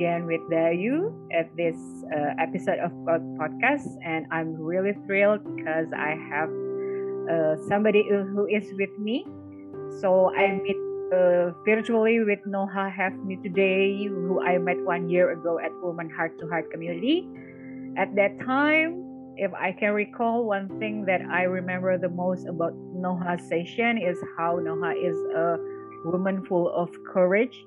again with Dayu at this uh, episode of podcast, and I'm really thrilled because I have uh, somebody who is with me. So I meet uh, virtually with Noha Hefni today, who I met one year ago at Woman Heart to Heart Community. At that time, if I can recall, one thing that I remember the most about Noha's session is how Noha is a woman full of courage.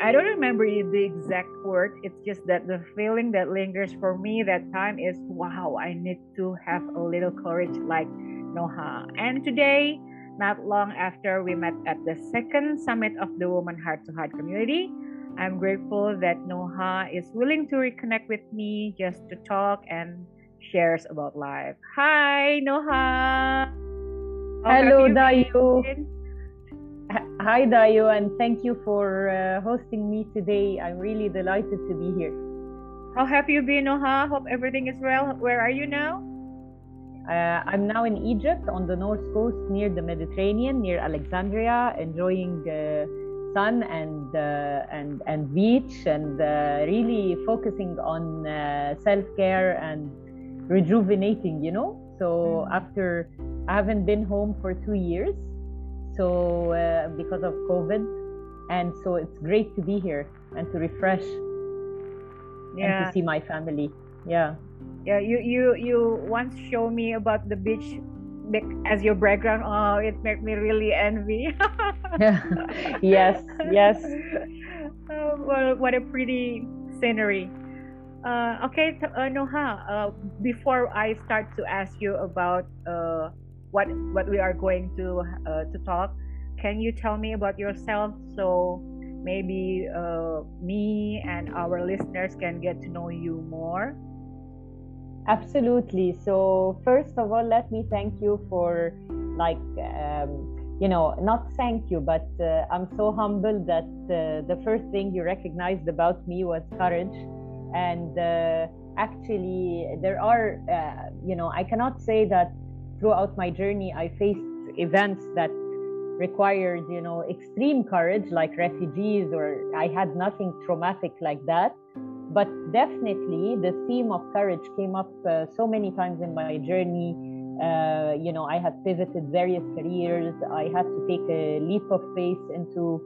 I don't remember the exact word. It's just that the feeling that lingers for me that time is wow, I need to have a little courage like Noha. And today, not long after we met at the second summit of the Woman Heart to Heart community, I'm grateful that Noha is willing to reconnect with me just to talk and shares about life. Hi, Noha. Hello, Dayu. Hi, Dayu, and thank you for uh, hosting me today. I'm really delighted to be here. How have you been, Noha? Hope everything is well. Where are you now? Uh, I'm now in Egypt on the north coast near the Mediterranean, near Alexandria, enjoying uh, sun and uh, and and beach, and uh, really focusing on uh, self care and rejuvenating. You know, so mm. after I haven't been home for two years, so uh, because of COVID, and so it's great to be here and to refresh yeah. and to see my family. Yeah. Yeah you you you once show me about the beach as your background oh it made me really envy. Yes yes. Uh, well what a pretty scenery. Uh, okay uh, Noha uh, before I start to ask you about uh, what what we are going to uh, to talk can you tell me about yourself so maybe uh, me and our listeners can get to know you more Absolutely. So, first of all, let me thank you for, like, um, you know, not thank you, but uh, I'm so humbled that uh, the first thing you recognized about me was courage. And uh, actually, there are, uh, you know, I cannot say that throughout my journey I faced events that required, you know, extreme courage, like refugees, or I had nothing traumatic like that. But definitely the theme of courage came up uh, so many times in my journey. Uh, you know i had pivoted various careers. I had to take a leap of faith into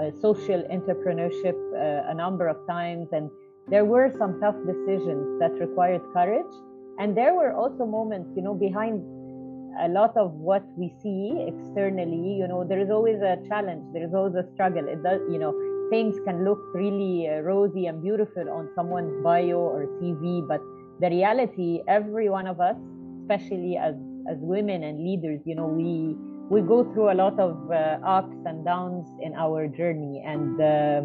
uh, social entrepreneurship uh, a number of times. And there were some tough decisions that required courage. And there were also moments you know behind a lot of what we see externally you know there is always a challenge there is always a struggle it does you know things can look really uh, rosy and beautiful on someone's bio or CV, but the reality, every one of us, especially as as women and leaders, you know, we we go through a lot of uh, ups and downs in our journey, and uh,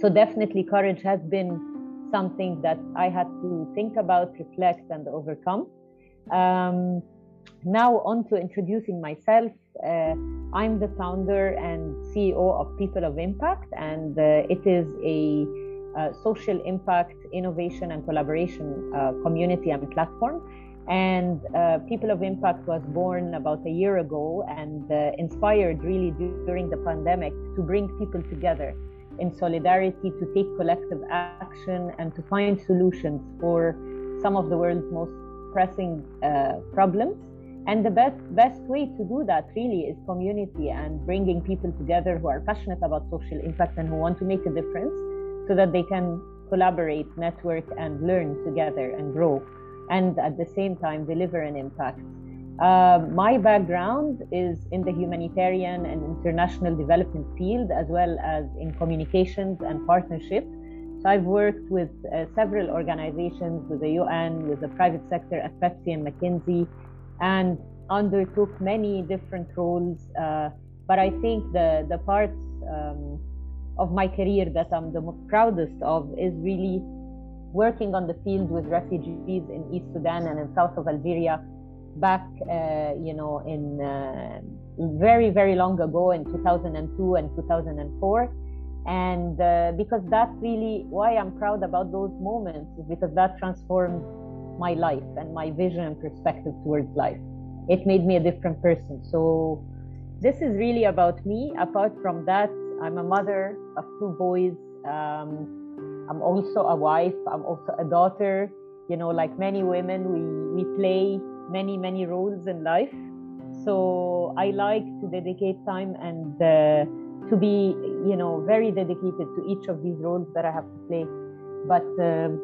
so definitely courage has been something that I had to think about, reflect, and overcome. Um, now on to introducing myself. Uh, I'm the founder and CEO of People of Impact, and uh, it is a uh, social impact, innovation, and collaboration uh, community and platform. And uh, People of Impact was born about a year ago and uh, inspired really during the pandemic to bring people together in solidarity to take collective action and to find solutions for some of the world's most pressing problems and the best best way to do that really is community and bringing people together who are passionate about social impact and who want to make a difference so that they can collaborate network and learn together and grow and at the same time deliver an impact. Uh, my background is in the humanitarian and international development field as well as in communications and partnership. So I've worked with uh, several organizations, with the UN, with the private sector at Pepsi and McKinsey, and undertook many different roles. Uh, but I think the the parts um, of my career that I'm the proudest of is really working on the field with refugees in East Sudan and in south of Algeria back, uh, you know, in uh, very, very long ago in 2002 and 2004. And uh, because that's really why I'm proud about those moments, because that transformed my life and my vision and perspective towards life. It made me a different person. So this is really about me. Apart from that, I'm a mother of two boys. Um, I'm also a wife. I'm also a daughter. You know, like many women, we, we play many, many roles in life. So I like to dedicate time and uh, to be, you know, very dedicated to each of these roles that I have to play. But um,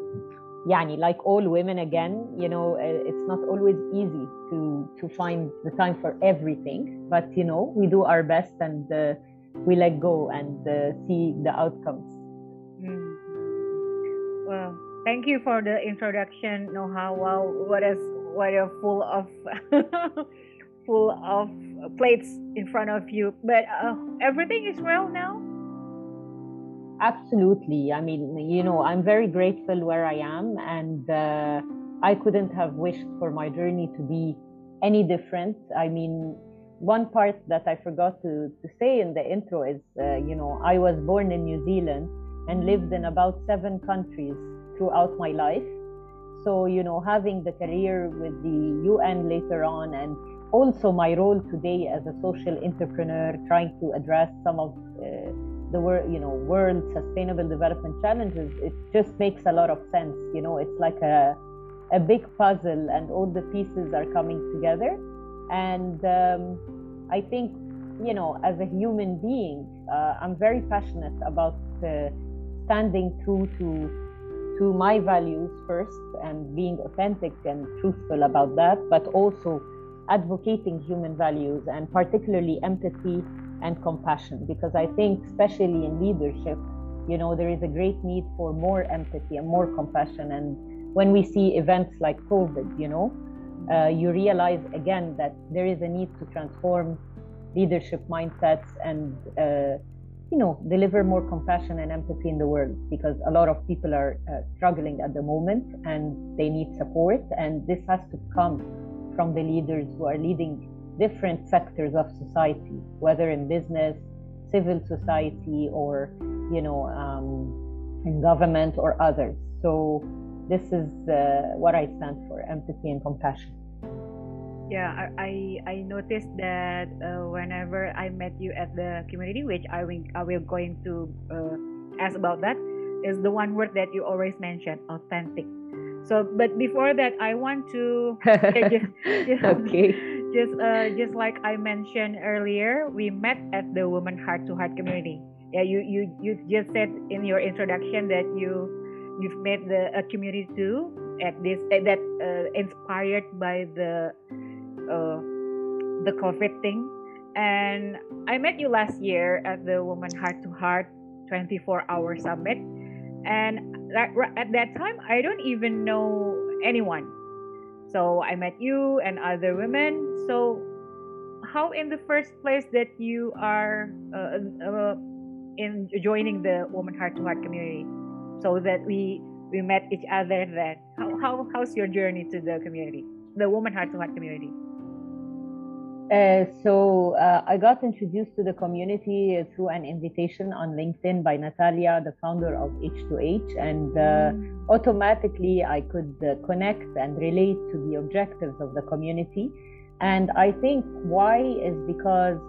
yani like all women again you know uh, it's not always easy to to find the time for everything. But you know we do our best and uh, we let go and uh, see the outcomes. Mm. well thank you for the introduction noha. Wow what is what a full of full of plates in front of you. But uh, everything is well now Absolutely. I mean, you know, I'm very grateful where I am, and uh, I couldn't have wished for my journey to be any different. I mean, one part that I forgot to, to say in the intro is, uh, you know, I was born in New Zealand and lived in about seven countries throughout my life. So, you know, having the career with the UN later on and also my role today as a social entrepreneur trying to address some of uh, the world, you know, world sustainable development challenges, it just makes a lot of sense. You know, it's like a a big puzzle, and all the pieces are coming together. And um, I think, you know, as a human being, uh, I'm very passionate about uh, standing true to to my values first and being authentic and truthful about that, but also advocating human values and particularly empathy and compassion because I think, especially in leadership, you know, there is a great need for more empathy and more compassion. And when we see events like COVID, you know, uh, you realize again that there is a need to transform leadership mindsets and, uh, you know, deliver more compassion and empathy in the world because a lot of people are uh, struggling at the moment and they need support. And this has to come from the leaders who are leading different sectors of society, whether in business, civil society, or you know, um, in government or others. So this is uh, what I stand for: empathy and compassion. Yeah, I I noticed that uh, whenever I met you at the community, which I will I will going to uh, ask about that, is the one word that you always mention: authentic. So, but before that, I want to just, just, okay just uh, just like I mentioned earlier, we met at the Women Heart to Heart community. Yeah, you you you just said in your introduction that you you've met the a community too at this uh, that uh, inspired by the uh, the COVID thing. And I met you last year at the Women Heart to Heart 24 hour summit. And at that time, I don't even know anyone so I met you and other women. So how in the first place that you are uh, uh, in joining the Woman Heart to Heart community, so that we we met each other then. How, how how's your journey to the community, the Woman Heart to Heart community? Uh, so uh, I got introduced to the community through an invitation on LinkedIn by Natalia, the founder of H2H, and uh, automatically I could uh, connect and relate to the objectives of the community. And I think why is because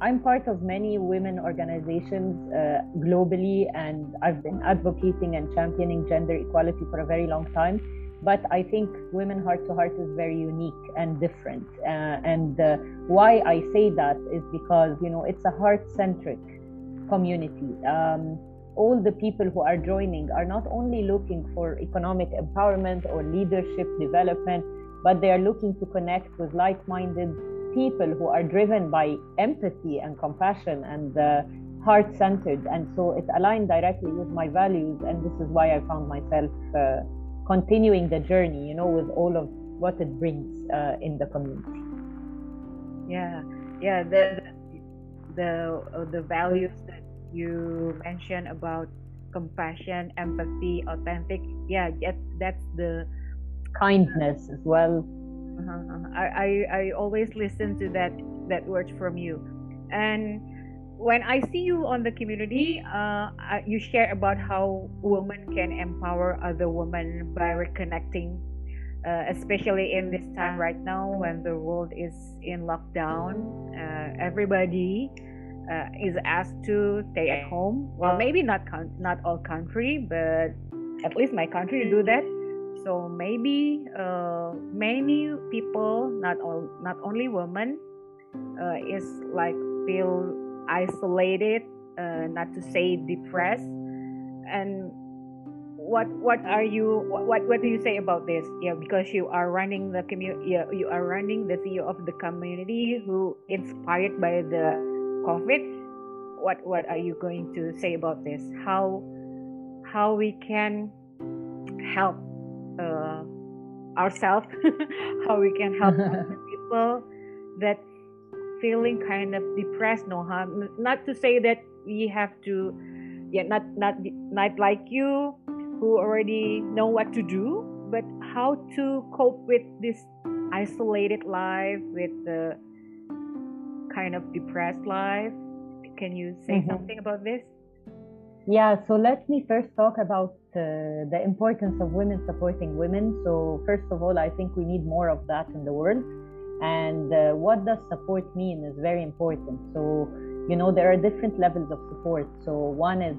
I'm part of many women organizations uh, globally, and I've been advocating and championing gender equality for a very long time but I think Women Heart to Heart is very unique and different. Uh, and uh, why I say that is because, you know, it's a heart centric community. Um, all the people who are joining are not only looking for economic empowerment or leadership development, but they are looking to connect with like minded people who are driven by empathy and compassion and uh, heart centered. And so it aligned directly with my values. And this is why I found myself uh, continuing the journey, you know, with all of what it brings uh, in the community. Yeah, yeah, the the uh, the values that you mentioned about compassion, empathy, authentic. Yeah, that, that's the kindness as well. Uh-huh, uh-huh. I, I I always listen to that that words from you, and when I see you on the community, uh, you share about how women can empower other women by reconnecting, uh, especially in this time right now when the world is in lockdown. Uh, everybody uh, is asked to stay at home. Well, maybe not con- not all country, but at least my country do that. So maybe uh, many people, not all, not only women, uh, is like feel isolated, uh, not to say depressed, and what what are you what what do you say about this? Yeah because you are running the community yeah, you are running the ceo of the community who inspired by the covid. What what are you going to say about this? How how we can help uh, ourselves? How we can help other people that feeling kind of depressed no harm not to say that we have to yeah not not not like you who already know what to do, but how to cope with this isolated life, with the kind of depressed life. Can you say mm-hmm. something about this? Yeah, so let me first talk about uh, the importance of women supporting women. So, first of all, I think we need more of that in the world. And uh, what does support mean is very important. So, you know, there are different levels of support. So, one is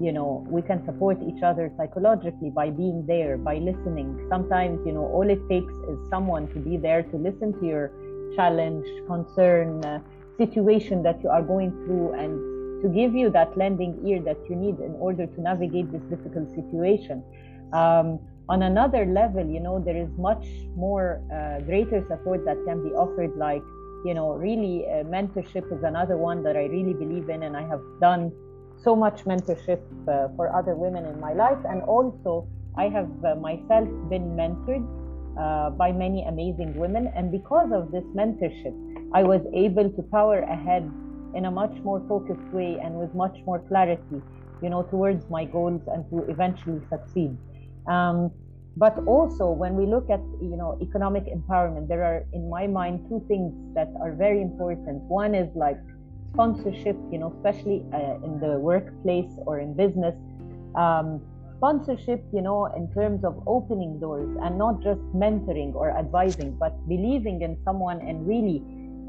you know we can support each other psychologically by being there by listening sometimes you know all it takes is someone to be there to listen to your challenge concern uh, situation that you are going through and to give you that lending ear that you need in order to navigate this difficult situation um, on another level you know there is much more uh, greater support that can be offered like you know really uh, mentorship is another one that i really believe in and i have done so much mentorship uh, for other women in my life. And also, I have uh, myself been mentored uh, by many amazing women. And because of this mentorship, I was able to power ahead in a much more focused way and with much more clarity, you know, towards my goals and to eventually succeed. Um, but also when we look at you know economic empowerment there are in my mind two things that are very important one is like sponsorship, you know, especially uh, in the workplace or in business. Um, sponsorship, you know, in terms of opening doors and not just mentoring or advising, but believing in someone and really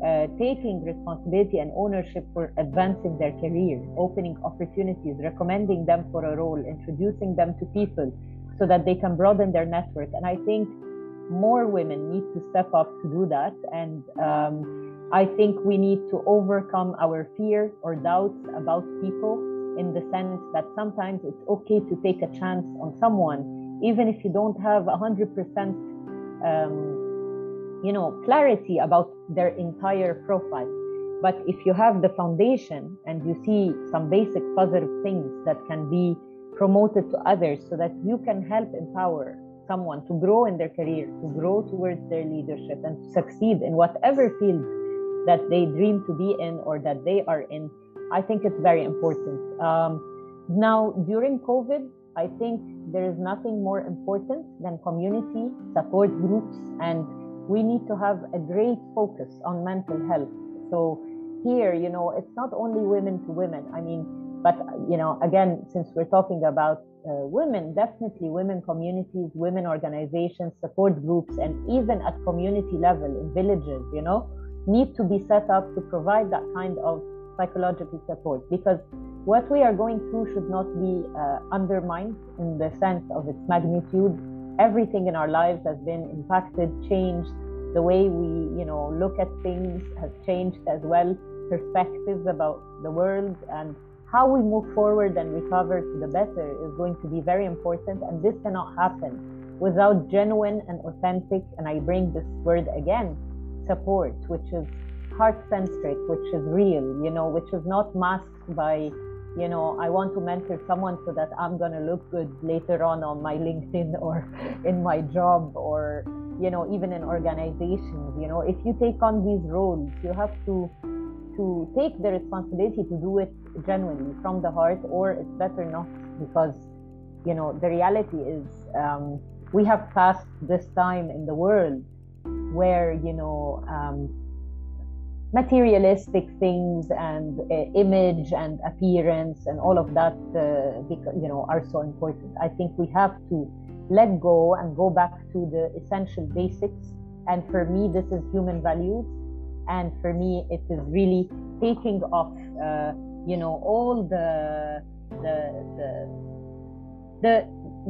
uh, taking responsibility and ownership for advancing their career, opening opportunities, recommending them for a role, introducing them to people so that they can broaden their network. And I think more women need to step up to do that. And um, I think we need to overcome our fear or doubts about people in the sense that sometimes it's okay to take a chance on someone, even if you don't have 100%, um, you know, clarity about their entire profile. But if you have the foundation and you see some basic positive things that can be promoted to others so that you can help empower someone to grow in their career, to grow towards their leadership, and to succeed in whatever field that they dream to be in or that they are in, I think it's very important. Um, now, during COVID, I think there is nothing more important than community support groups, and we need to have a great focus on mental health. So, here, you know, it's not only women to women. I mean, but, you know, again, since we're talking about uh, women, definitely women communities, women organizations, support groups, and even at community level in villages, you know, need to be set up to provide that kind of psychological support. Because what we are going through should not be uh, undermined in the sense of its magnitude. Everything in our lives has been impacted changed. The way we you know look at things has changed as well. Perspectives about the world and how we move forward and recover to the better is going to be very important and this cannot happen without genuine and authentic and i bring this word again support, which is heart centric, which is real, you know, which is not masked by, you know, I want to mentor someone so that I'm going to look good later on on my LinkedIn or in my job or, you know, even in organizations. You know, if you take on these roles, you have to to take the responsibility to do it genuinely from the heart, or it's better not because, you know, the reality is um, we have passed this time in the world where you know um, materialistic things and uh, image and appearance and all of that uh, you know are so important. I think we have to let go and go back to the essential basics. And for me this is human values and for me it is really taking off, uh, you know, all the the the the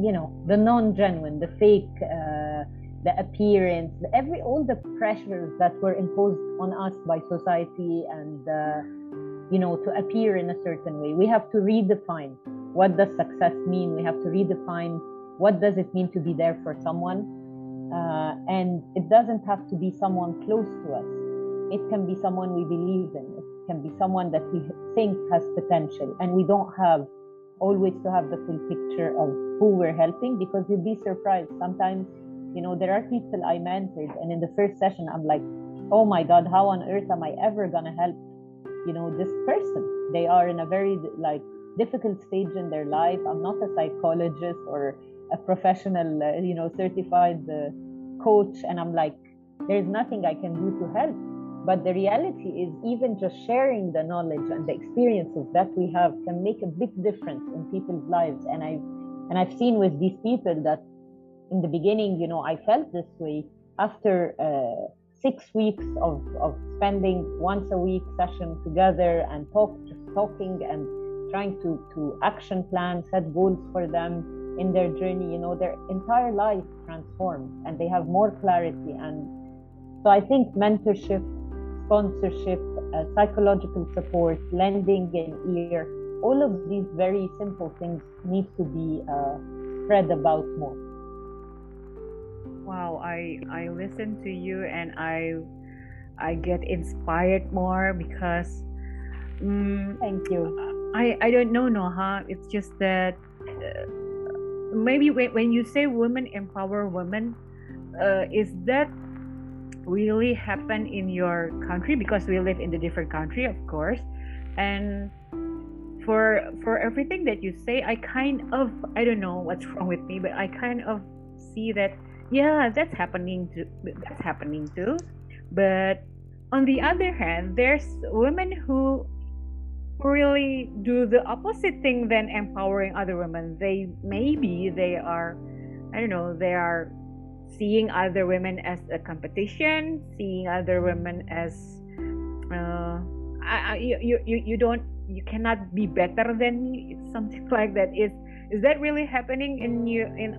you know the non-genuine, the fake, uh, the appearance, every all the pressures that were imposed on us by society and uh, you know to appear in a certain way. We have to redefine what does success mean. We have to redefine what does it mean to be there for someone, uh, and it doesn't have to be someone close to us. It can be someone we believe in. It can be someone that we think has potential, and we don't have always to have the full picture of who we're helping because you'd be surprised. Sometimes, you know, there are people I mentored, and in the first session, I'm like, oh my God, how on earth am I ever going to help, you know, this person? They are in a very, like, difficult stage in their life. I'm not a psychologist or a professional, uh, you know, certified uh, coach. And I'm like, there's nothing I can do to help but the reality is, even just sharing the knowledge and the experiences that we have can make a big difference in people's lives. And I've and I've seen with these people that in the beginning, you know, I felt this way after uh, six weeks of, of spending once a week session together and talk just talking and trying to to action plan, set goals for them in their journey. You know, their entire life transformed and they have more clarity and so I think mentorship sponsorship, uh, psychological support, lending an ear, all of these very simple things need to be uh, spread about more. Wow, I I listen to you and I I get inspired more because um, thank you. I I don't know Noha. It's just that uh, maybe when, when you say women empower women, uh, is that really happen in your country because we live in a different country of course. And for for everything that you say i kind of i don't know what's wrong with me but i kind of see that yeah that's happening too that's happening too. But on the other hand there's women who really do the opposite thing than empowering other women. They maybe they are i don't know they are seeing other women as a competition, seeing other women as uh, I, I, you, you you don't you cannot be better than me. Something like that. Is is that really happening in you in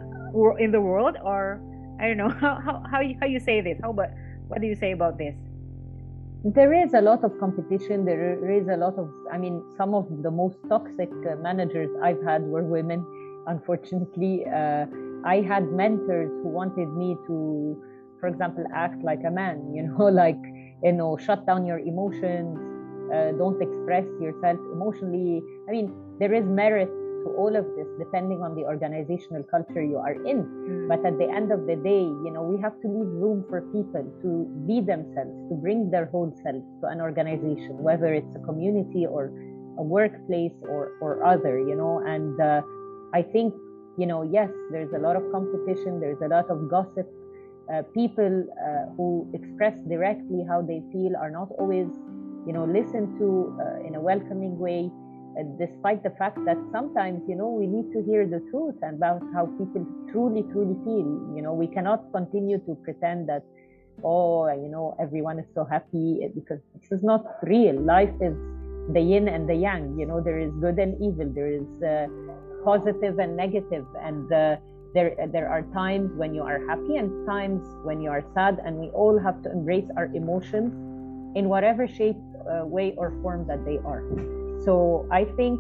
in the world or I don't know how how how you, how you say this? How about what do you say about this? There is a lot of competition. There is a lot of I mean some of the most toxic uh, managers I've had were women. Unfortunately. Uh, I had mentors who wanted me to, for example, act like a man, you know, like, you know, shut down your emotions, uh, don't express yourself emotionally. I mean, there is merit to all of this depending on the organizational culture you are in. Mm. But at the end of the day, you know, we have to leave room for people to be themselves, to bring their whole selves to an organization, whether it's a community or a workplace or, or other, you know, and uh, I think you know, yes, there's a lot of competition, there's a lot of gossip. Uh, people uh, who express directly how they feel are not always, you know, listened to uh, in a welcoming way, uh, despite the fact that sometimes, you know, we need to hear the truth about how people truly, truly feel. You know, we cannot continue to pretend that, oh, you know, everyone is so happy because this is not real. Life is the yin and the yang. You know, there is good and evil. There is uh, positive and negative and there there are times when you are happy and times when you are sad and we all have to embrace our emotions in whatever shape uh, way or form that they are. So i think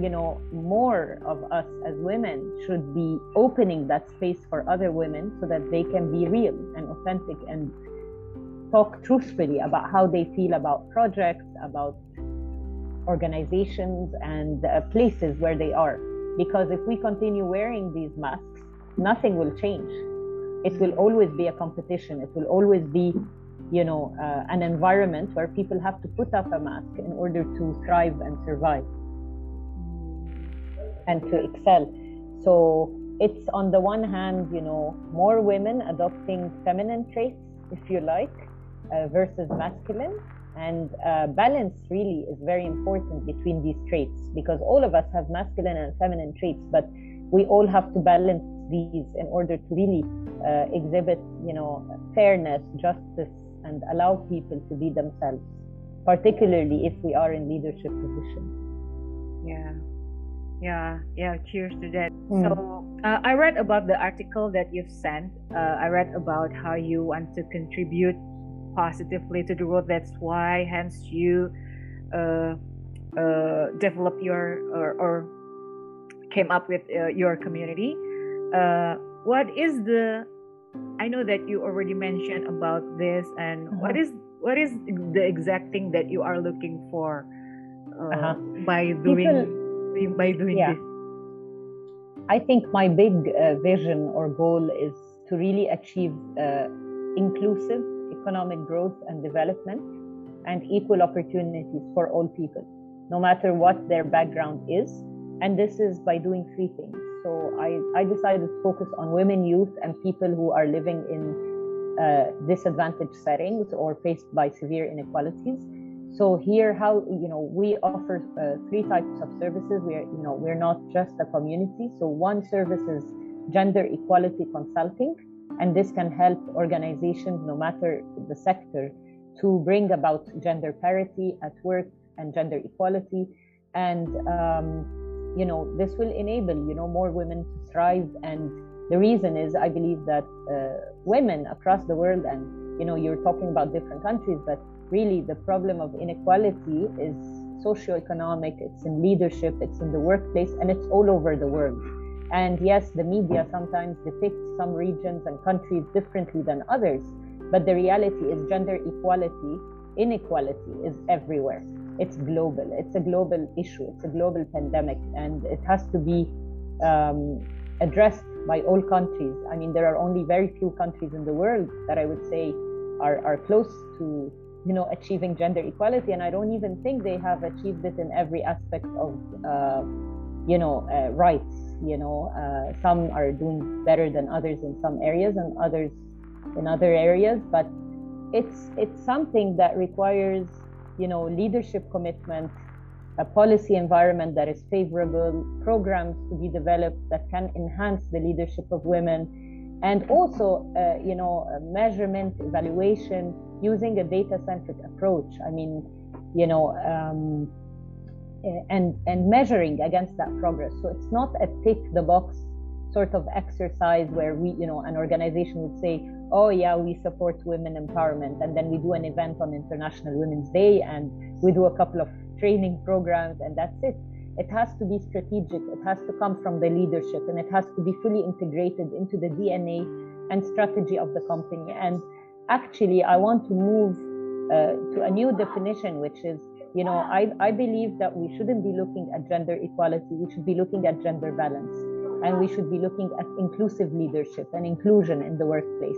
you know more of us as women should be opening that space for other women so that they can be real and authentic and talk truthfully about how they feel about projects about organizations and uh, places where they are because if we continue wearing these masks, nothing will change. It will always be a competition. It will always be, you know, uh, an environment where people have to put up a mask in order to thrive and survive and to excel. So it's on the one hand, you know, more women adopting feminine traits, if you like, uh, versus masculine and uh, balance really is very important between these traits because all of us have masculine and feminine traits, but we all have to balance these in order to really uh, exhibit, you know, fairness, justice, and allow people to be themselves. particularly if we are in leadership positions. Yeah. Yeah, yeah, cheers to that. Mm. So, uh, I read about the article that you've sent. Uh, I read about how you want to contribute positively to the world. That's why, hence, you uh, uh develop your or, or, came up with uh, your community. Uh, what is the? I know that you already mentioned about this, and uh-huh. what is what is the exact thing that you are looking for uh-huh. by doing? People by doing yeah. this? I think my big uh, vision or goal is to really achieve uh, inclusive economic growth and development and equal opportunities for all people, no matter what their background is. And this is by doing three things. So I, I decided to focus on women, youth, and people who are living in uh, disadvantaged settings or faced by severe inequalities so here, how you know we offer uh, three types of services. We're you know we're not just a community. So one service is gender equality consulting, and this can help organizations, no matter the sector, to bring about gender parity at work and gender equality, and um, you know this will enable you know more women to thrive. And the reason is, I believe that uh, women across the world, and you know you're talking about different countries, but really the problem of inequality is socioeconomic, it's in leadership, it's in the workplace, and it's all over the world. And yes, the media sometimes depicts some regions and countries differently than others, but the reality is gender equality, inequality is everywhere. It's global, it's a global issue, it's a global pandemic, and it has to be um, addressed by all countries. I mean, there are only very few countries in the world that I would say are, are close to you know achieving gender equality and i don't even think they have achieved it in every aspect of uh, you know uh, rights you know uh, some are doing better than others in some areas and others in other areas but it's it's something that requires you know leadership commitment a policy environment that is favorable programs to be developed that can enhance the leadership of women and also uh, you know measurement evaluation using a data centric approach. I mean you know um, and and measuring against that progress. So it's not a tick the box sort of exercise where we you know an organization would say oh yeah we support women empowerment and then we do an event on international women's day and we do a couple of training programs and that's it. It has to be strategic, it has to come from the leadership, and it has to be fully integrated into the DNA and strategy of the company. And actually, I want to move uh, to a new definition, which is you know, I, I believe that we shouldn't be looking at gender equality, we should be looking at gender balance. And we should be looking at inclusive leadership and inclusion in the workplace.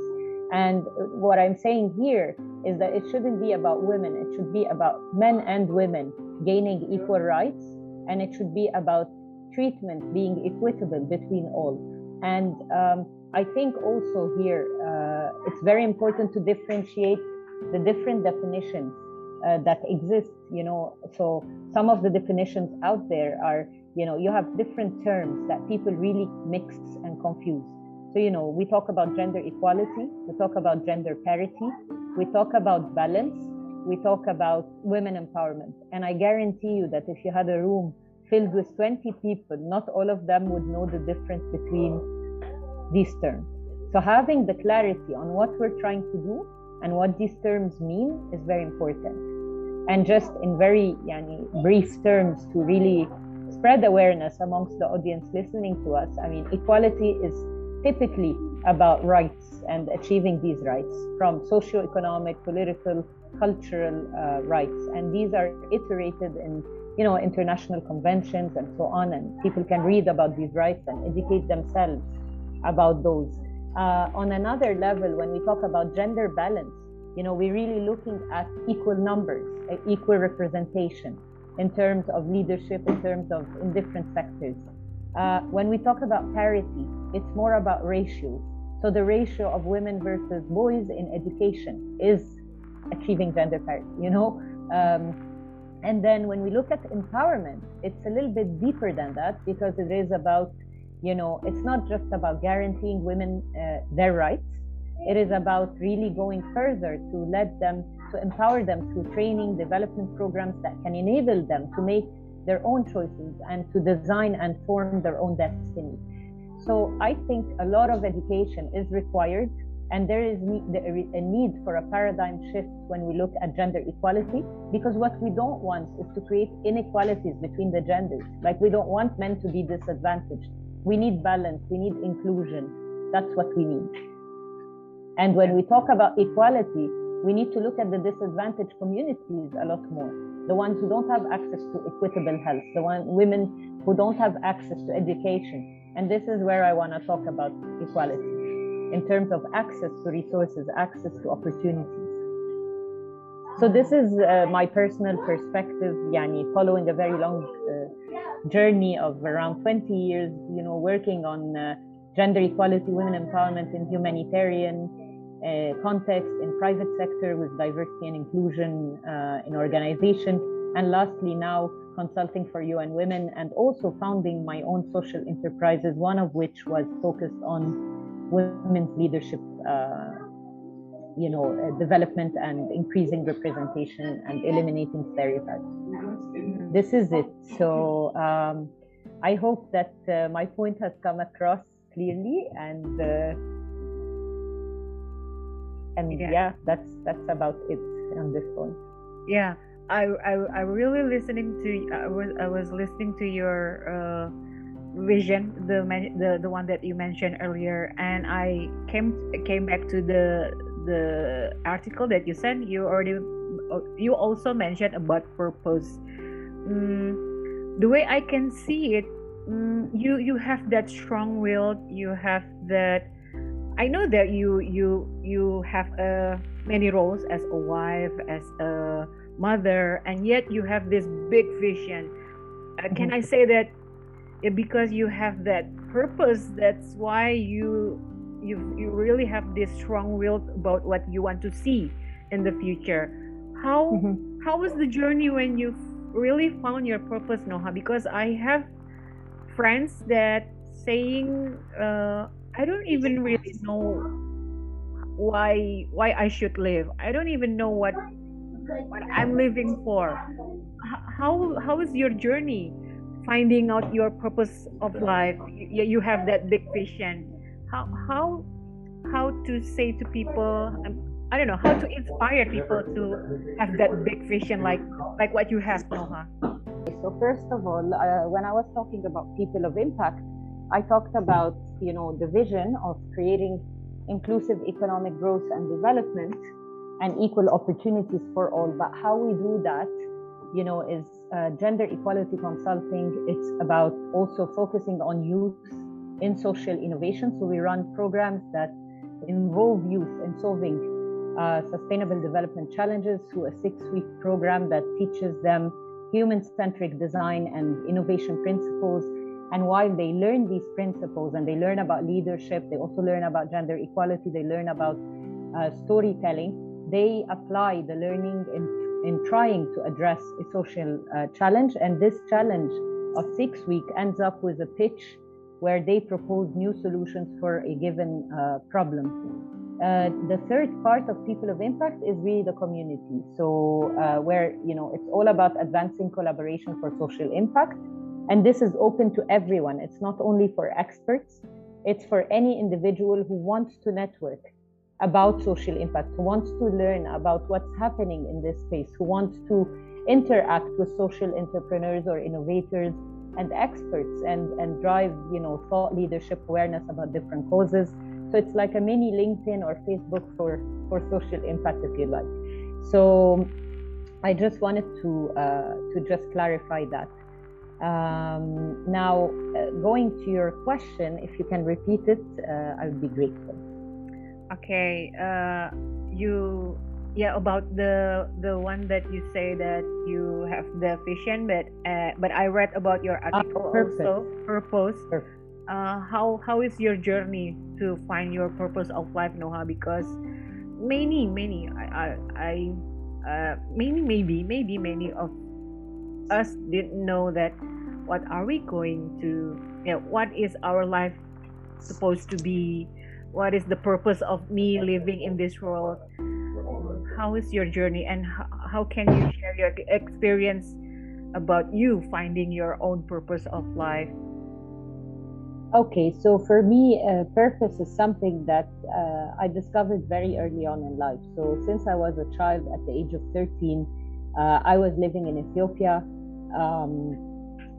And what I'm saying here is that it shouldn't be about women, it should be about men and women gaining equal rights and it should be about treatment being equitable between all. And um, I think also here uh, it's very important to differentiate the different definitions uh, that exist. You know, so some of the definitions out there are, you know, you have different terms that people really mix and confuse. So, you know, we talk about gender equality, we talk about gender parity, we talk about balance, we talk about women empowerment. And I guarantee you that if you had a room filled with 20 people, not all of them would know the difference between these terms. So having the clarity on what we're trying to do and what these terms mean is very important. And just in very yani, brief terms to really spread awareness amongst the audience listening to us, I mean, equality is typically about rights and achieving these rights from socio-economic, political, cultural uh, rights. And these are iterated in you know international conventions and so on and people can read about these rights and educate themselves about those uh, on another level when we talk about gender balance you know we're really looking at equal numbers uh, equal representation in terms of leadership in terms of in different sectors. Uh, when we talk about parity it's more about ratios. So the ratio of women versus boys in education is achieving gender parity you know? Um, and then when we look at empowerment, it's a little bit deeper than that because it is about, you know, it's not just about guaranteeing women uh, their rights, It is about really going further to let them, to empower them through training, development programs that can enable them to make their own choices and to design and form their own destiny. So I think a lot of education is required and there is a need for a paradigm shift when we look at gender equality because what we don't want is to create inequalities between the genders. Like we don't want men to be disadvantaged. We need balance, we need inclusion. That's what we need. And when we talk about equality, we need to look at the disadvantaged communities a lot more. The ones who don't have access to equitable health, the one, women who don't have access to education. And this is where I want to talk about equality in terms of access to resources, access to opportunities. So this is uh, my personal perspective, yani, following a very long uh, journey of around 20 years, you know, working on uh, gender equality, women empowerment in humanitarian uh, context, in private sector with diversity and inclusion uh, in organizations, and lastly now consulting for UN Women and also founding my own social enterprises, one of which was focused on women's leadership, uh, you know, uh, development and increasing representation and eliminating stereotypes. This is it. So um, I hope that uh, my point has come across clearly and uh, and yeah. yeah. that's that's about it on this point. Yeah, I I I really listening to I was I was listening to your uh, vision the the the one that you mentioned earlier and i came came back to the the article that you sent you already you also mentioned about purpose mm, the way i can see it mm, you you have that strong will you have that i know that you you you have uh, many roles as a wife as a mother and yet you have this big vision uh, can i say that because you have that purpose that's why you you you really have this strong will about what you want to see in the future how mm-hmm. how was the journey when you really found your purpose noha because i have friends that saying uh, i don't even really know why why i should live. I don't even know what what i'm living for. How how is your journey finding out your purpose of life? You, you have that big vision. How how how to say to people i don't know how to inspire people to have that big vision like like what you have noha so first of all uh, when i was talking about people of impact i talked about you know the vision of creating inclusive economic growth and development and equal opportunities for all but how we do that you know is uh, gender equality consulting. It's about also focusing on youth in social innovation. So we run programs that involve youth in solving uh, sustainable development challenges through a six week program that teaches them human centric design and innovation principles. And while they learn these principles and they learn about leadership, they also learn about gender equality, they learn about uh, storytelling, they apply the learning in in trying to address a social uh, challenge. And this challenge of six weeks ends up with a pitch where they propose new solutions for a given uh, problem. Uh, the third part of people of impact is really the community. So uh, where you know it's all about advancing collaboration for social impact, and this is open to everyone. It's not only for experts; it's for any individual who wants to network about social impact, who wants to learn about what's happening in this space, who wants to interact with social entrepreneurs or innovators and experts and, and drive, you know, thought leadership awareness about different causes. So it's like a mini LinkedIn or Facebook for, for social impact, if you like. So I just wanted to uh, to just clarify that. Um, now, uh, going to your question, if you can repeat it, uh, I would be grateful okay uh you yeah about the the one that you say that you have the vision but uh, but i read about your ah, article uh, also purpose uh, how how is your journey to find your purpose of life noha? Because many many i i, uh, many maybe maybe many of us didn't know that what are we going to you know, what is our life supposed to be? What is the purpose of me living in this world? How is your journey? And how, how can you share your experience about you finding your own purpose of life okay so for me uh, purpose is something that uh, i discovered very early on in life so since i was a child at the age of 13 uh, i was living in ethiopia um,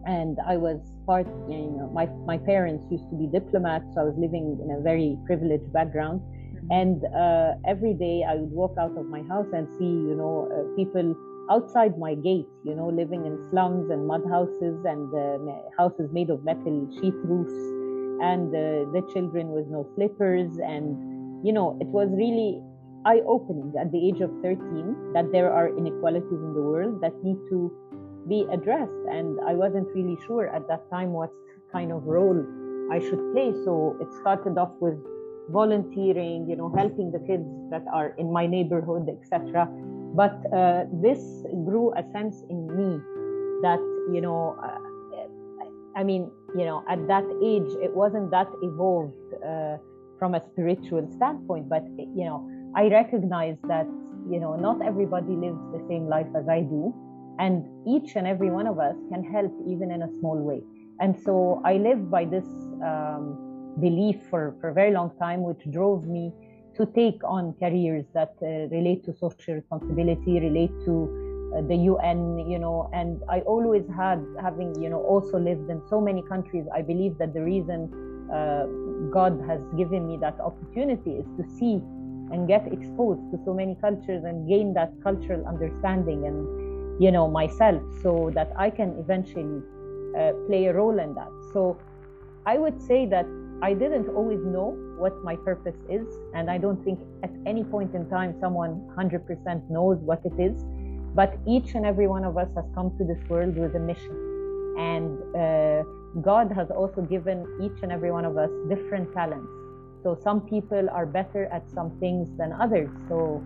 and i was part you know my, my parents used to be diplomats so i was living in a very privileged background mm-hmm. and uh, every day i would walk out of my house and see you know uh, people outside my gate, you know, living in slums and mud houses and uh, houses made of metal sheet roofs and the children with no slippers. And, you know, it was really eye opening at the age of 13 that there are inequalities in the world that need to be addressed. And I wasn't really sure at that time what kind of role I should play. So it started off with volunteering, you know, helping the kids that are in my neighborhood, etc. But uh, this grew a sense in me that, you know, uh, I mean, you know, at that age, it wasn't that evolved uh, from a spiritual standpoint, but, you know, I recognize that, you know, not everybody lives the same life as I do. And each and every one of us can help even in a small way. And so I live by this um, belief for, for a very long time, which drove me to take on careers that uh, relate to social responsibility, relate to the UN, you know, and I always had, having, you know, also lived in so many countries, I believe that the reason uh, God has given me that opportunity is to see and get exposed to so many cultures and gain that cultural understanding and, you know, myself so that I can eventually uh, play a role in that. So I would say that I didn't always know what my purpose is, and I don't think at any point in time someone 100% knows what it is but each and every one of us has come to this world with a mission. And uh, God has also given each and every one of us different talents. So some people are better at some things than others. So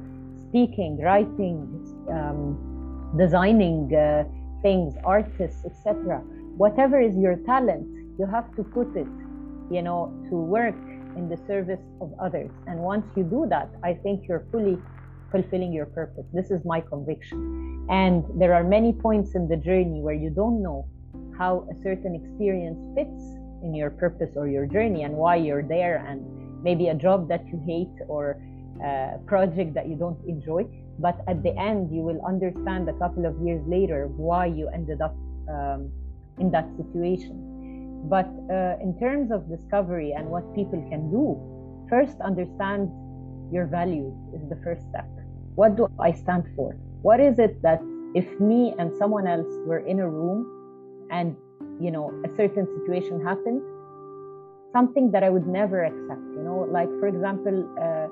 speaking, writing, um, designing uh, things, artists, etc. Whatever is your talent, you have to put it, you know, to work in the service of others. And once you do that, I think you're fully fulfilling your purpose. This is my conviction. And there are many points in the journey where you don't know how a certain experience fits in your purpose or your journey and why you're there, and maybe a job that you hate or a project that you don't enjoy. But at the end, you will understand a couple of years later why you ended up um, in that situation. But uh, in terms of discovery and what people can do, first understand your values is the first step. What do I stand for? What is it that if me and someone else were in a room and you know a certain situation happened, something that I would never accept, you know, like for example, uh,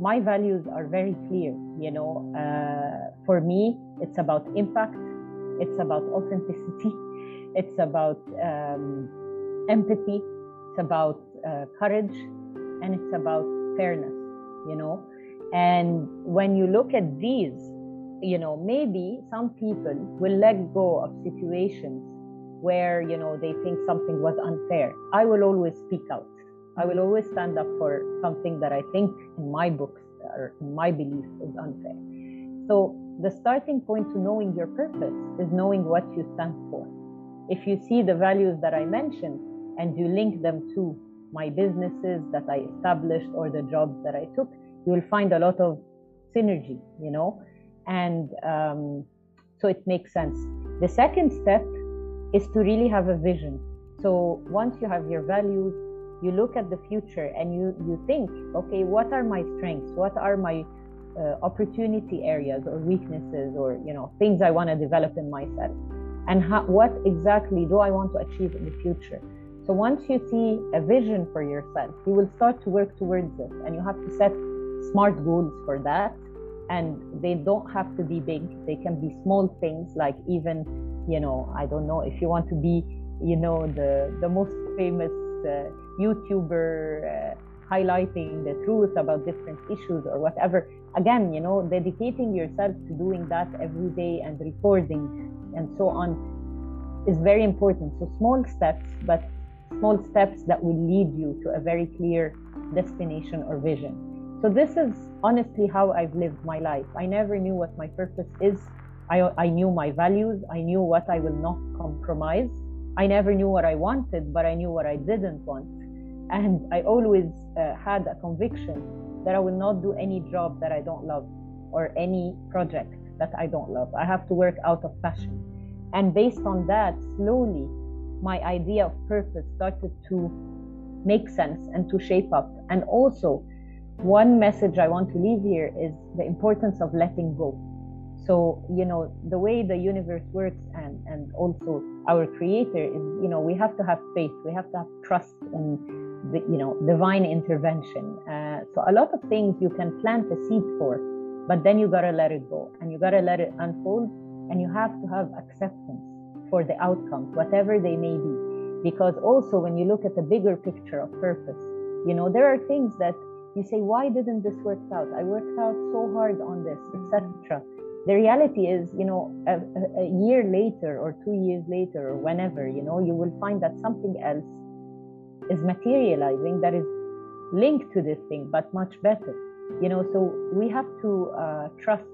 my values are very clear, you know, uh, for me, it's about impact, it's about authenticity, it's about um, empathy, it's about uh, courage, and it's about fairness, you know. And when you look at these, you know, maybe some people will let go of situations where, you know, they think something was unfair. I will always speak out. I will always stand up for something that I think in my books or in my belief is unfair. So the starting point to knowing your purpose is knowing what you stand for. If you see the values that I mentioned and you link them to my businesses that I established or the jobs that I took, you will find a lot of synergy, you know, and um, so it makes sense. The second step is to really have a vision. So once you have your values, you look at the future and you you think, okay, what are my strengths? What are my uh, opportunity areas or weaknesses or you know things I want to develop in myself, and how, what exactly do I want to achieve in the future? So once you see a vision for yourself, you will start to work towards it, and you have to set smart goals for that. And they don't have to be big. They can be small things like even you know i don't know if you want to be you know the the most famous uh, youtuber uh, highlighting the truth about different issues or whatever. Again you know dedicating yourself to doing that every day and recording and so on is very important. So small steps but small steps that will lead you to a very clear destination or vision. So, this is honestly how I've lived my life. I never knew what my purpose is. I, I knew my values, I knew what I will not compromise. I never knew what I wanted, but I knew what I didn't want. And I always uh, had a conviction that I will not do any job that I don't love or any project that I don't love. I have to work out of passion. And based on that, slowly, my idea of purpose started to make sense and to shape up. And also, one message I want to leave here is the importance of letting go. So, you know, the way the universe works and, and also our creator is, you know, we have to have faith, we have to have trust in the, you know, divine intervention. Uh, so a lot of things you can plant a seed for, but then you gotta let it go and you gotta let it unfold and you have to have acceptance for the outcomes, whatever they may be. Because also when you look at the bigger picture of purpose, you know, there are things that you say, why didn't this work out? I worked out so hard on this, etc. The reality is, you know, a, a, year later or two years later or whenever, you know, you will find that something else is materializing that is linked to this thing, but much better. You know, so we have to uh, trust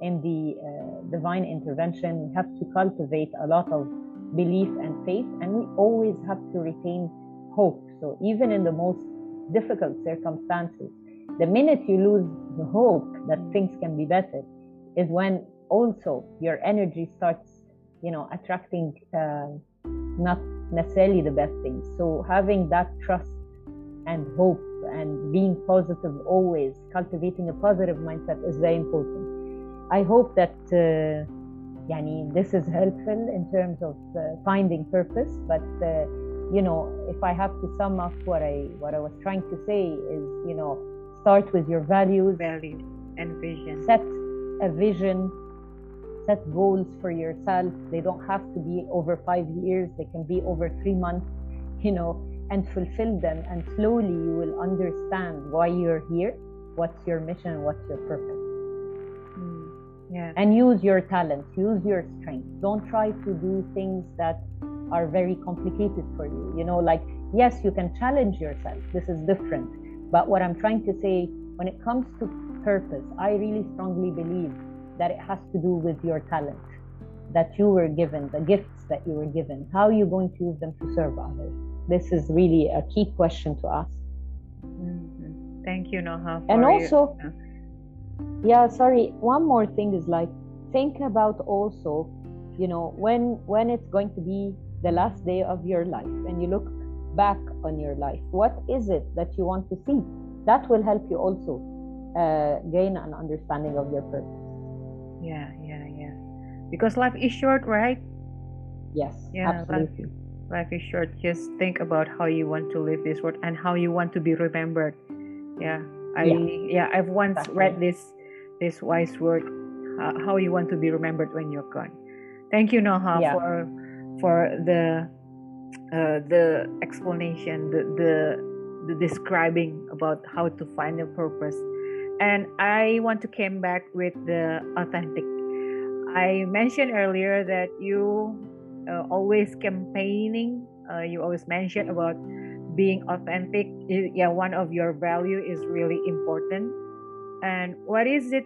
in the uh, divine intervention. We have to cultivate a lot of belief and faith, and we always have to retain hope. So even in the most difficult circumstances, the minute you lose the hope that things can be better, is when also your energy starts, you know, attracting uh, not necessarily the best things. So having that trust and hope and being positive always, cultivating a positive mindset is very important. I hope that uh, yani, this is helpful in terms of uh, finding purpose. But uh, you know, if I have to sum up what I what I was trying to say is, you know, start with your values, values and vision. Set a vision. Set goals for yourself. They don't have to be over five years. They can be over three months. You know, and fulfill them. And slowly you will understand why you're here, what's your mission, what's your purpose. Mm, yeah. And use your talents, use your strength. Don't try to do things that are very complicated for you. You know, like, yes, you can challenge yourself. This is different. But what I'm trying to say, when it comes to purpose, I really strongly believe that it has to do with your talent that you were given, the gifts that you were given. How are you going to use them to serve others? This is really a key question to ask. Mm-hmm. Thank you, Noha. and also, yeah sorry one more thing is like think about also you know when when it's going to be the last day of your life and you look back on your life what is it that you want to see that will help you also uh, gain an understanding of your purpose? Yeah yeah yeah. Because life is short right? Yes yeah absolutely. life, life is short. Just think about how you want to live this world and how you want to be remembered. Yeah I yeah, yeah I've once exactly. read this this wise word uh, how you want to be remembered when you're gone. Thank you Noha yeah. for for the uh, the explanation the, the the describing about how to find a purpose. And I want to come back with the authentic. I mentioned earlier that you uh, always campaigning. Uh, you always mention about being authentic yeah one of your value is really important and what is it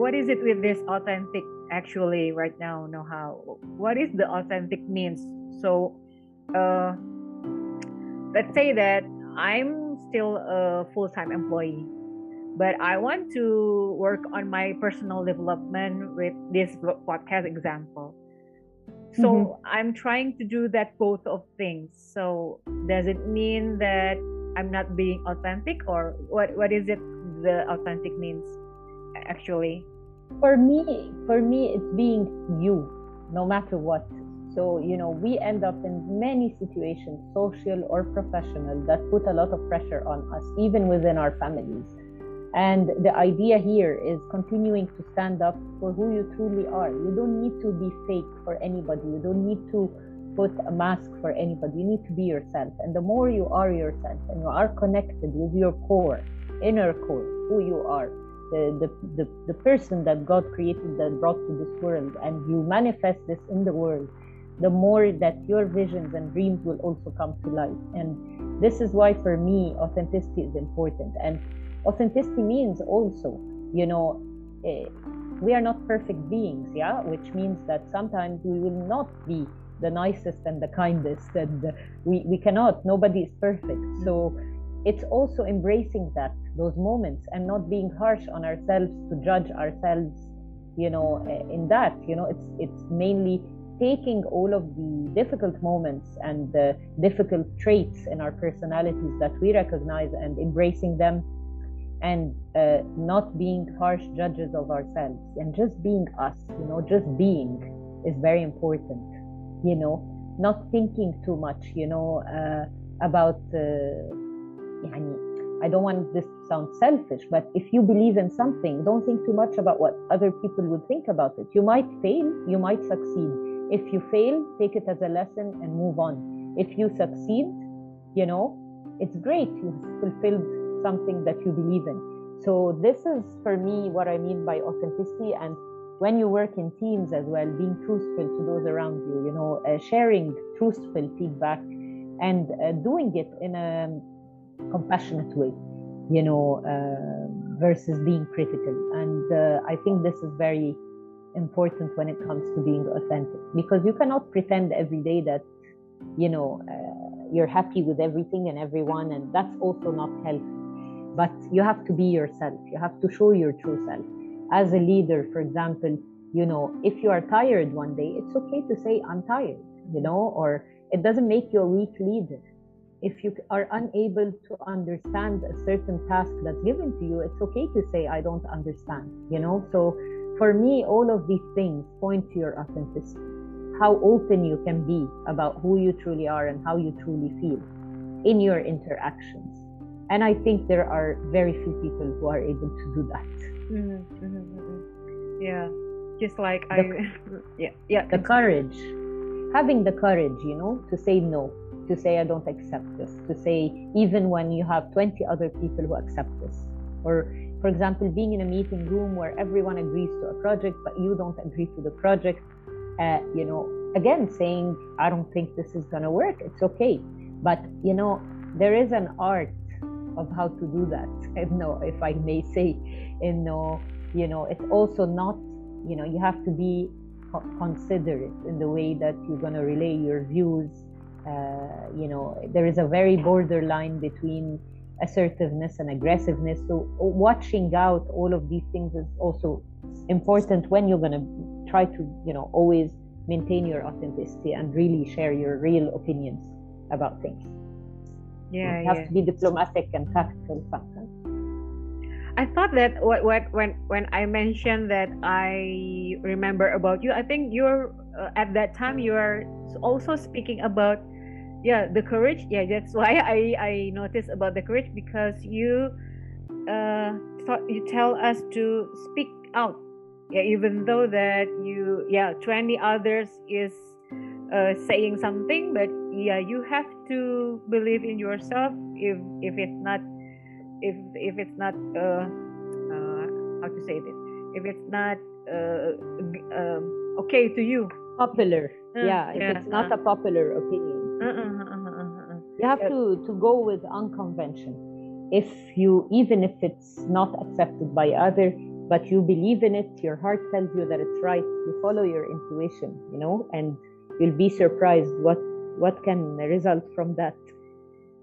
what is it with this authentic actually right now Noha what is the authentic means. So uh let's say that i'm still a full-time employee but i want to work on my personal development with this podcast example. So mm-hmm. i'm trying to do that both of things. So does it mean that i'm not being authentic or what what is it the authentic means actually for me for me it's being you no matter what so you know we end up in many situations social or professional that put a lot of pressure on us even within our families and the idea here is continuing to stand up for who you truly are. You don't need to be fake for anybody. You don't need to put a mask for anybody. You need to be yourself. And the more you are yourself and you are connected with your core, inner core, who you are, the, the, the, the person that God created that brought to this world, and you manifest this in the world, the more that your visions and dreams will also come to life. And this is why, for me, authenticity is important. And authenticity means also, you know, eh, we are not perfect beings, yeah, which means that sometimes we will not be the nicest and the kindest, and we, we cannot, nobody is perfect. So it's also embracing that, those moments, and not being harsh on ourselves to judge ourselves, you know, eh, in that, you know, it's, it's mainly taking all of the difficult moments and the difficult traits in our personalities that we recognize and embracing them and uh, not being harsh judges of ourselves and just being us you know just being is very important you know. Not thinking too much you know uh, about uh, I don't want this to sound selfish, but if you believe in something, don't think too much about what other people would think about it. You might fail, you might succeed if you fail, take it as a lesson and move on. If you succeed, you know, it's great. You've fulfilled something that you believe in. So, this is for me what I mean by authenticity. And when you work in teams as well, being truthful to those around you, you know, uh, sharing truthful feedback and uh, doing it in a compassionate way, you know, uh, versus being critical. And uh, I think this is very important when it comes to being authentic because you cannot pretend every day that you know uh, you're happy with everything and everyone and that's also not healthy. But you have to be yourself. You have to show your true self. As a leader for example you know if you are tired one day it's okay to say i'm tired you know or it doesn't make you a weak leader if you are unable to understand a certain task that's given to you it's okay to say i don't understand you know so for me, all of these things point to your authenticity, how open you can be about who you truly are and how you truly feel in your interactions. And I think there are very few people who are able to do that. Mm-hmm, mm-hmm, mm-hmm. Yeah, just like the, I, yeah, yeah. The courage, having the courage, you know, to say no, to say I don't accept this, to say even when you have 20 other people who accept this, or for example, being in a meeting room where everyone agrees to a project, but you don't agree to the project, uh, you know, again, saying, I don't think this is going to work, it's okay. But, you know, there is an art of how to do that. And no, if I may say, and no, you know, it's also not, you know, you have to be considerate in the way that you're going to relay your views. Uh, you know, there is a very borderline between assertiveness and aggressiveness. So watching out all of these things is also important when you're going to try to, you know, always maintain your authenticity and really share your real opinions about things. Yeah, you have yeah. to be diplomatic and tactful sometimes. I thought that what, what when when I mentioned that I remember about you, I think you're uh, at that time you are also speaking about yeah the courage yeah that's why i i noticed about the courage because you uh thought you tell us to speak out yeah even though that you yeah 20 others is uh, saying something but yeah you have to believe in yourself if if it's not if if it's not uh, uh how to say this if it's not uh, um, okay to you popular uh, yeah if it's not uh. a popular opinion. You have to, to go with unconvention. If you, even if it's not accepted by other, but you believe in it, your heart tells you that it's right. You follow your intuition, you know, and you'll be surprised what what can result from that.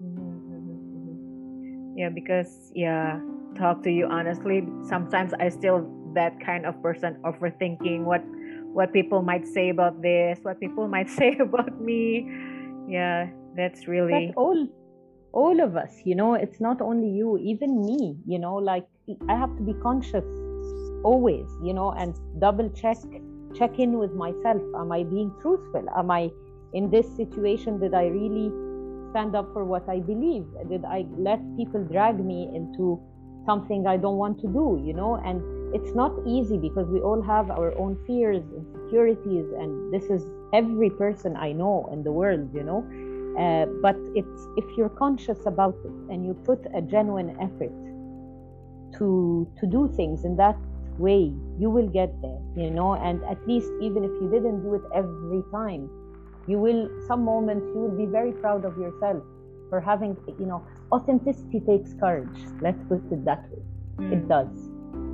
Mm-hmm. Yeah, because yeah, talk to you honestly. Sometimes I still that kind of person overthinking what what people might say about this, what people might say about me yeah that's really all all of us you know it's not only you even me you know like i have to be conscious always you know and double check check in with myself. Am i being truthful? Am i in this situation? Did i really stand up for what i believe? Did i let people drag me into something i don't want to do you know? And it's not easy because we all have our own fears insecurities and this is every person i know in the world you know? Uh, but it's if you're conscious about it and you put a genuine effort to to do things in that way you will get there you know? And at least even if you didn't do it every time you will some moments you will be very proud of yourself for having you know authenticity takes courage. Let's put it that way. Mm. it does.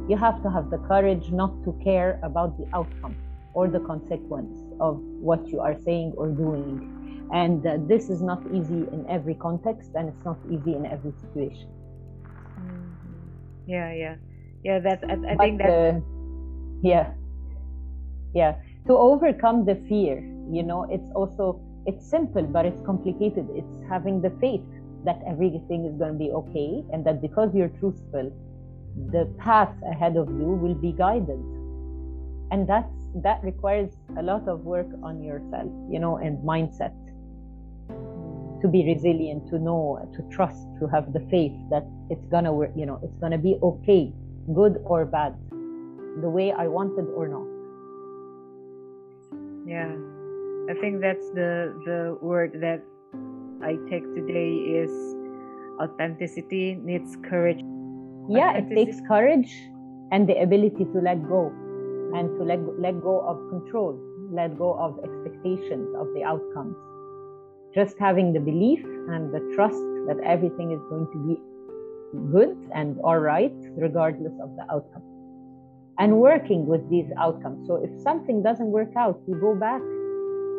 You have to have the courage not to care about the outcome or the consequence of what you are saying or doing. And uh, this is not easy in every context and it's not easy in every situation. Mm-hmm. yeah yeah. Yeah that's i, I think that uh, yeah. Yeah. To overcome the fear you know it's also it's simple but it's complicated. It's having the faith that everything is going to be okay and that because you're truthful the path ahead of you will be guided. And that's that requires a lot of work on yourself you know and mindset to be resilient to know to trust to have the faith that it's gonna work you know it's gonna be okay good or bad the way i wanted or not. Yeah. I think that's the the word that i take today is authenticity needs courage. Yeah it takes courage and the ability to let go and to let, let go of control let go of expectations of the outcomes. Just having the belief and the trust that everything is going to be good and all right regardless of the outcome. And working with these outcomes. So if something doesn't work out you go back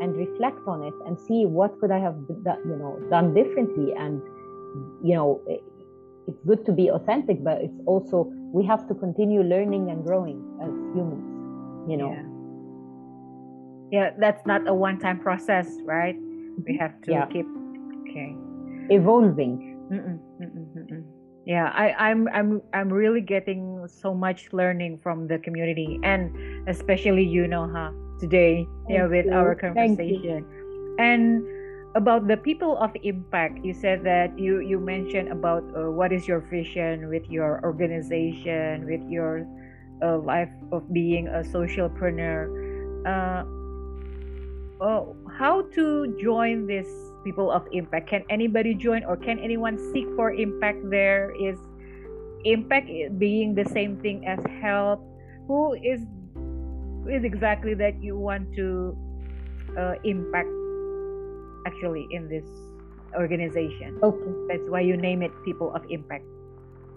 and reflect on it and see what could i have you know done differently. And you know it's good to be authentic but it's also we have to continue learning and growing as humans you know. Yeah, yeah that's not a one time process right? We have to yeah. keep okay. Evolving. Mm-mm, mm-mm, mm-mm. yeah I, i'm i'm i'm really getting so much learning from the community and especially you know huh today Thank yeah with you. our conversation. And about the people of impact you said that you you mentioned about uh, what is your vision with your organization with your uh, life of being a socialpreneur. Uh, oh, how to join this people of impact? Can anybody join or can anyone seek for impact? There is impact being the same thing as help who is who is exactly that you want to uh, impact actually in this organization? Okay. That's why you name it people of impact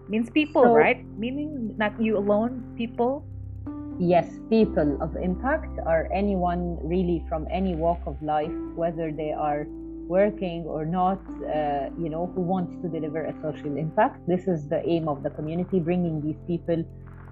means people so, right meaning not you alone people yes, people of impact are anyone really from any walk of life, whether they are working or not, uh, you know, who wants to deliver a social impact. This is the aim of the community, bringing these people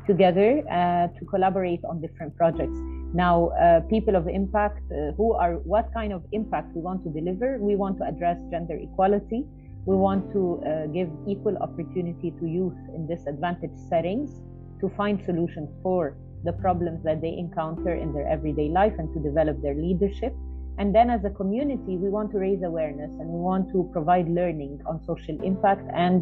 together uh, to collaborate on different projects. Now, uh, people of impact, uh, who are what kind of impact we want to deliver? We want to address gender equality. We want to uh, give equal opportunity to youth in disadvantaged settings to find solutions for the problems that they encounter in their everyday life and to develop their leadership. And then, as a community, we want to raise awareness and we want to provide learning on social impact and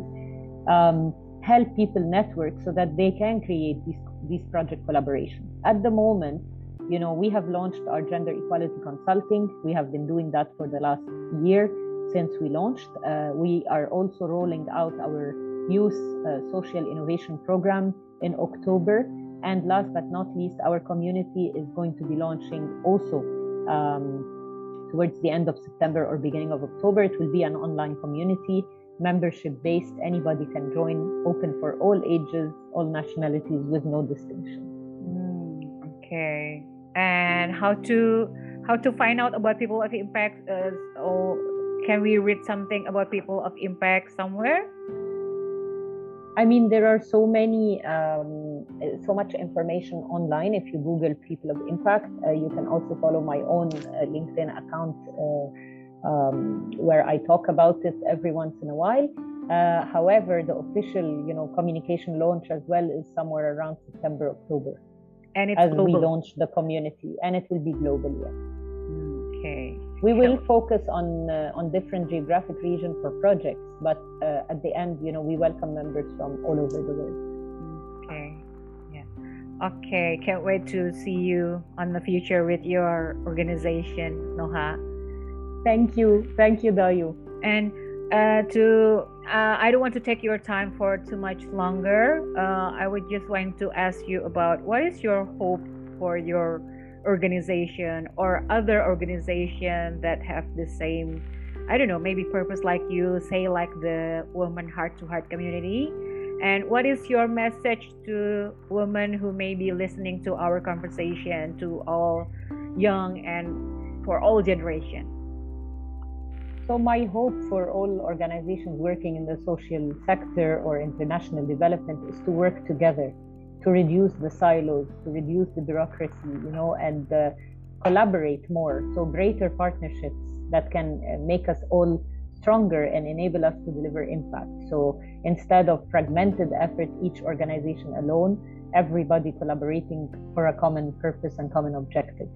um, help people network so that they can create these, these project collaborations. At the moment, you know, we have launched our gender equality consulting. We have been doing that for the last year since we launched. Uh, we are also rolling out our youth uh, social innovation program in October and last but not least, our community is going to be launching also um, towards the end of September or beginning of October. It will be an online community, membership based. Anybody can join, open for all ages, all nationalities with no distinction. Mm, okay. And how to how to find out about people of impact? Or can we read something about people of impact somewhere? I mean, there are so many, um, so much information online. If you Google People of Impact, uh, you can also follow my own uh, LinkedIn account uh, um, where I talk about it every once in a while. Uh, however, the official, you know, communication launch as well is somewhere around September, October. And it's as global. we launch the community, and it will be global. Yes. Okay we will focus on uh, on different geographic regions for projects but uh, at the end you know we welcome members from all over the world. Okay. Yeah. Okay. Can't wait to see you on the future with your organization noha. Thank you. Thank you dayu. And uh, to uh, I don't want to take your time for too much longer. Uh, I would just want to ask you about what is your hope for your organization or other organization that have the same I don't know, maybe purpose like you, say like the Woman Heart to Heart community. And what is your message to women who may be listening to our conversation, to all young and for all generation? So my hope for all organizations working in the social sector or international development is to work together, to reduce the silos, to reduce the bureaucracy, you know, and uh, collaborate more. So greater partnerships that can uh, make us all stronger and enable us to deliver impact. So instead of fragmented effort, each organization alone, everybody collaborating for a common purpose and common objective.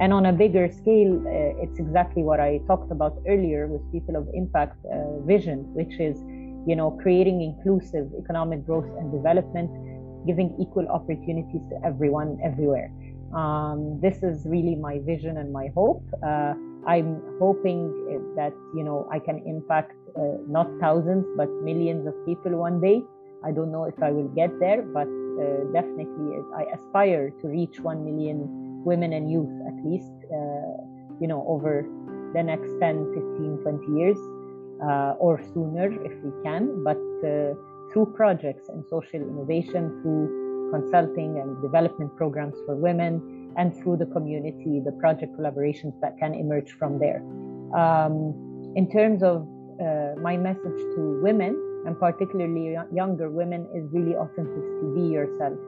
And on a bigger scale, uh, it's exactly what I talked about earlier with people of impact uh, vision, which is, you know, creating inclusive economic growth and development, giving equal opportunities to everyone everywhere. Um, this is really my vision and my hope. Uh, I'm hoping that you know I can impact uh, not thousands but millions of people one day. I don't know if I will get there, but uh, definitely I aspire to reach 1 million women and youth at least, uh, you know, over the next 10, 15, 20 years uh, or sooner if we can. But uh, through projects and social innovation, through consulting and development programs for women, and through the community, the project collaborations that can emerge from there. Um, in terms of uh, my message to women, and particularly younger women, is really authenticity. Be yourself,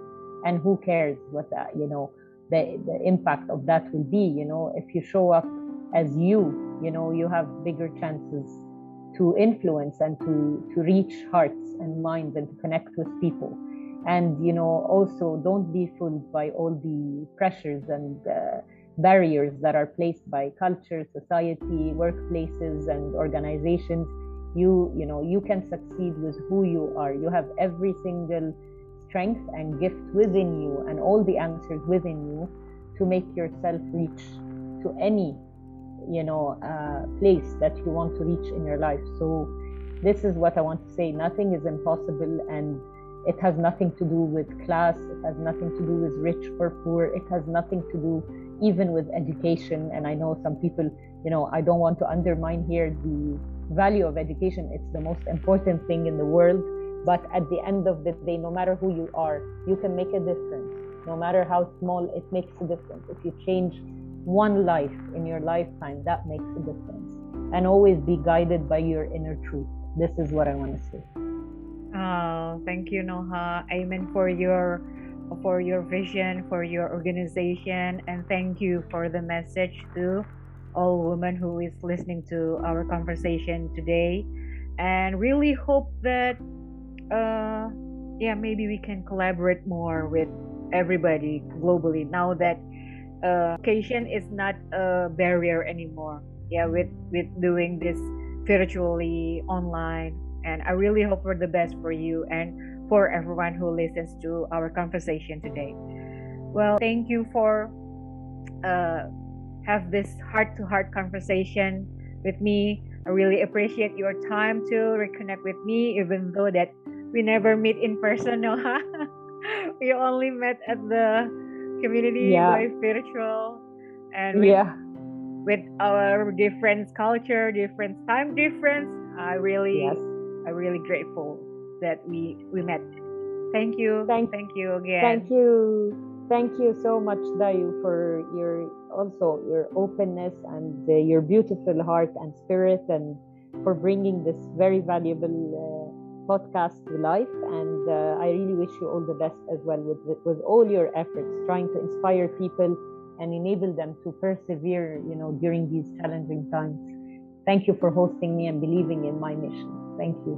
and who cares what that you know the the impact of that will be. You know, if you show up as you, you know, you have bigger chances to influence and to to reach hearts and minds and to connect with people. And you know also don't be fooled by all the pressures and uh, barriers that are placed by culture society workplaces and organizations. You you know you can succeed with who you are. You have every single strength and gift within you and all the answers within you to make yourself reach to any you know uh, place that you want to reach in your life. So this is what i want to say nothing is impossible and it has nothing to do with class, it has nothing to do with rich or poor, it has nothing to do even with education. And I know some people, you know, I don't want to undermine here the value of education, it's the most important thing in the world. But at the end of the day, no matter who you are, you can make a difference. No matter how small, it makes a difference. If you change one life in your lifetime, that makes a difference. And always be guided by your inner truth. This is what I want to say. Oh, thank you, Noha. Amen for your for your vision, for your organization, and thank you for the message to all women who is listening to our conversation today. And really hope that uh yeah, maybe we can collaborate more with everybody globally now that uh, education is not a barrier anymore. Yeah, with with doing this virtually online and I really hope for the best for you and for everyone who listens to our conversation today. Well, thank you for uh, have this heart-to-heart conversation with me. I really appreciate your time to reconnect with me, even though that we never meet in person. No, we only met at the community yeah. by virtual, and with, yeah, with our different culture, different time difference. I really yes I'm really grateful that we we met. Thank you. Thank, thank you again. Thank you. Thank you so much, Dayu, for your also your openness and uh, your beautiful heart and spirit, and for bringing this very valuable uh, podcast to life. And uh, I really wish you all the best as well with, with with all your efforts, trying to inspire people and enable them to persevere, you know, during these challenging times. Thank you for hosting me and believing in my mission. Thank you.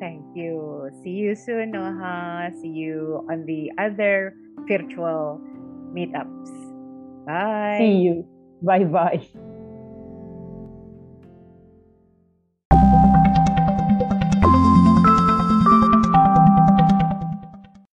Thank you. See you soon, Noha. See you on the other virtual meetups. Bye. See you. Bye bye.